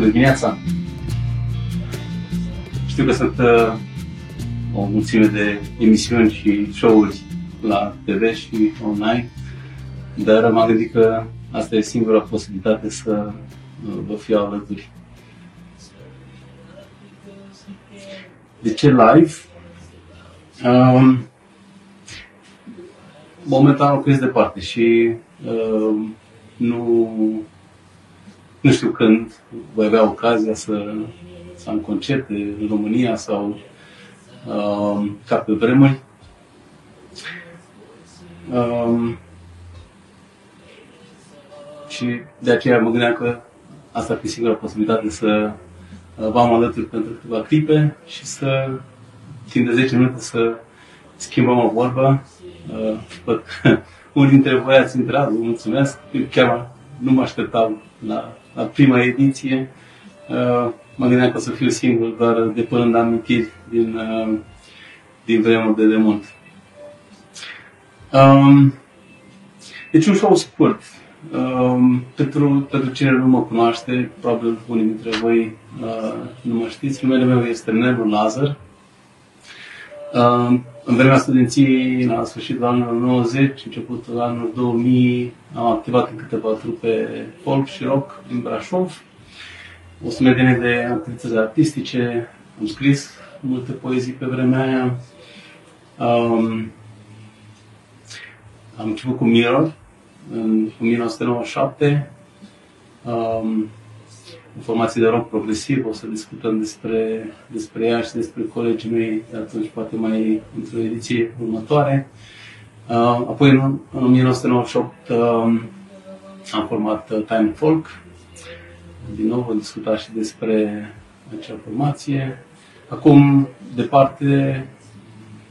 Bună dimineața! Știu că sunt uh, o mulțime de emisiuni și show-uri la TV și online, dar m-am gândit că asta e singura posibilitate să uh, vă fiu alături. De ce live? Um, momentan locuiesc departe și uh, nu, nu știu când voi avea ocazia să, să am concerte în România sau uh, ca pe vremuri. Um, și de aceea mă gândeam că asta ar fi singura posibilitate să uh, vă am alături pentru câteva clipe și să timp de 10 minute să schimbăm o vorbă. Uh, văd unii dintre voi ați intrat, vă mulțumesc. Chiar nu mă așteptam la, la prima ediție. Uh, mă gândeam că o să fiu singur, doar depunând amintiri din, uh, din vremuri de demult. Um, deci un show scurt. Um, pentru, pentru cine nu mă cunoaște, probabil unii dintre voi uh, nu mă știți, numele meu este Nelu Lazar. Uh, în vremea studenției, la sfârșitul anilor 90, începutul anului 2000, am activat în câteva trupe folk și rock din Brașov. O sumedenie de activități artistice, am scris multe poezii pe vremea aia. Um, am început cu Mirror în 1997. Um, o formație de rock progresiv, o să discutăm despre, despre ea și despre colegii mei de atunci, poate mai într-o ediție următoare. Uh, apoi, în, în 1998, uh, am format uh, Time Folk. Din nou, vom discuta și despre acea formație. Acum, departe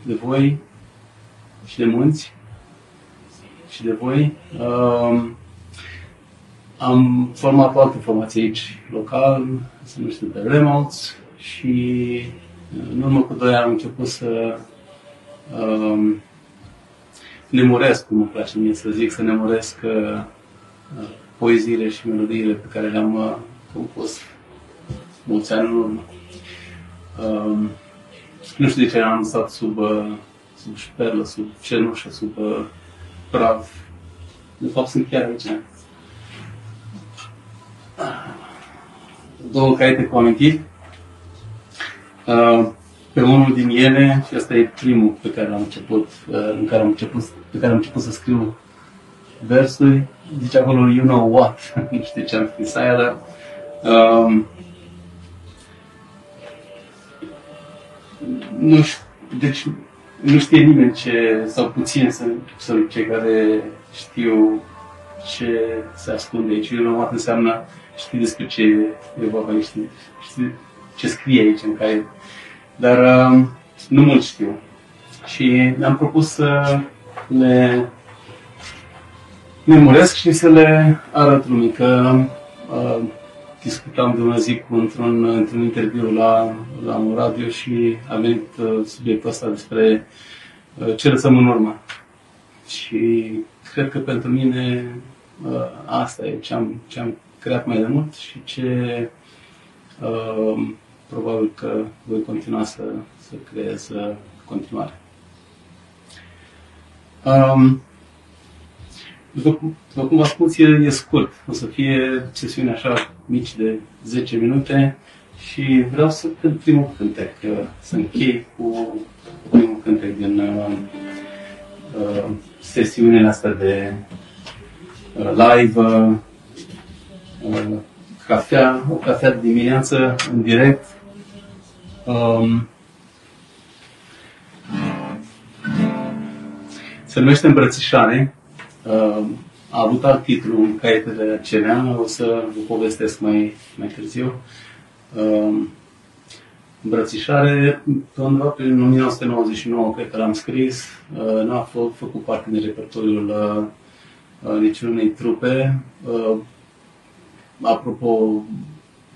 de voi și de munți și de voi, uh, am format o altă formație aici, local, se numește pe Remotes și în urmă cu doi ani am început să um, nemuresc, cum îmi place mie să zic, să nemuresc uh, poeziile și melodiile pe care le-am uh, compus mulți ani în urmă. Um, nu știu de ce am stat sub, uh, sub șperlă, sub cenușă, sub uh, praf. De fapt sunt chiar aici două caiete cu amintiri. Uh, pe unul din ele, și asta e primul pe care l-am început, uh, în care am început, pe care am început să scriu versuri, zice acolo, you know what, nu știu ce am scris aia, dar um, nu știu, deci nu știe nimeni ce, sau puțin să, să cei care știu ce se ascunde aici. You know what înseamnă știi despre ce e vorba, știi, știi ce scrie aici în care. Dar uh, nu mult știu. Și mi-am propus să le memoresc și să le arăt lumii că uh, discutam de una zi cu într-un, într-un interviu la, la un radio și a venit uh, subiectul ăsta despre uh, ce lăsăm în urmă. Și cred că pentru mine uh, asta e ce am, ce am creat mai de mult și ce uh, probabil că voi continua să, să creez uh, continuare. Um, după, după cum vă spus, e, e scurt. O să fie sesiuni așa mici de 10 minute și vreau să cânt primul cântec, uh, să închei cu primul cântec din uh, uh, sesiunile astea de uh, live uh, cafea, o cafea de dimineață în direct. Um, se numește Îmbrățișare. Um, a avut alt titlu în caietele acelea, o să vă povestesc mai, mai târziu. Um, Îmbrățișare, pe undeva prin 1999, cred că l-am scris, uh, n-a fă, făcut parte din repertoriul uh, uh, niciunei trupe. Uh, apropo,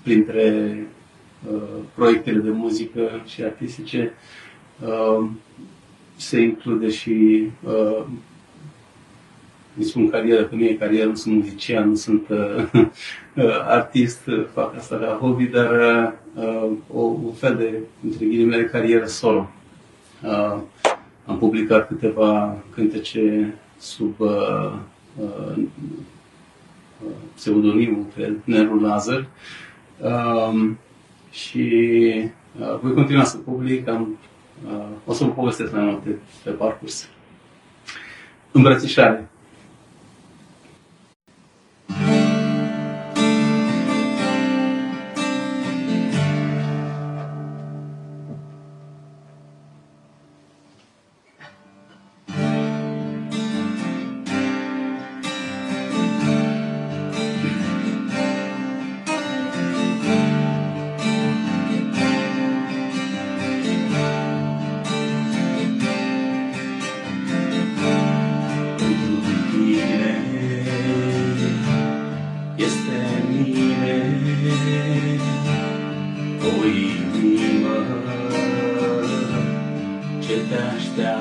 printre uh, proiectele de muzică și artistice, uh, se include și uh, îi spun carieră, că nu e carieră, nu sunt muzician, nu sunt uh, artist, fac asta la hobby, dar uh, o, un fel de, între ghilimele, carieră solo. Uh, am publicat câteva cântece sub uh, uh, pseudonimul, cred, Neru Lazar. Uh, și uh, voi continua să public, am, uh, o să vă povestesc mai multe pe parcurs. Îmbrățișare.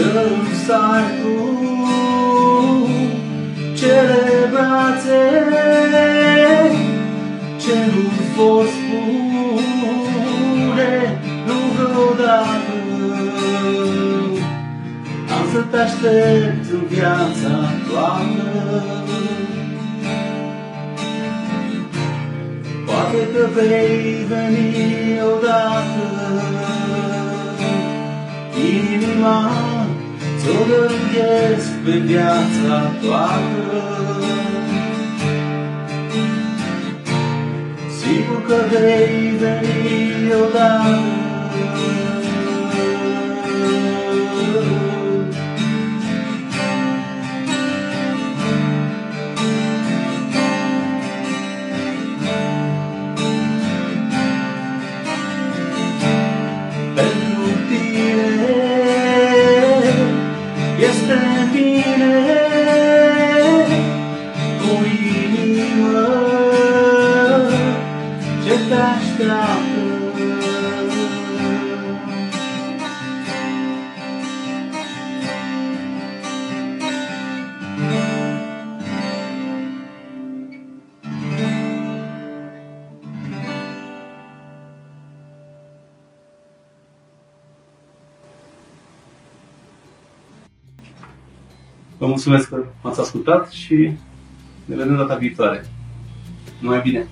Să-mi stai tu cele brațe ce nu-ți fost să te aștept în viața toată. Poate că vei veni odată, inima ți-o dăruiesc pe viața toată. Sigur că vei veni odată, happiness. Vă mulțumesc că m-ați ascultat și ne vedem data viitoare. Numai bine!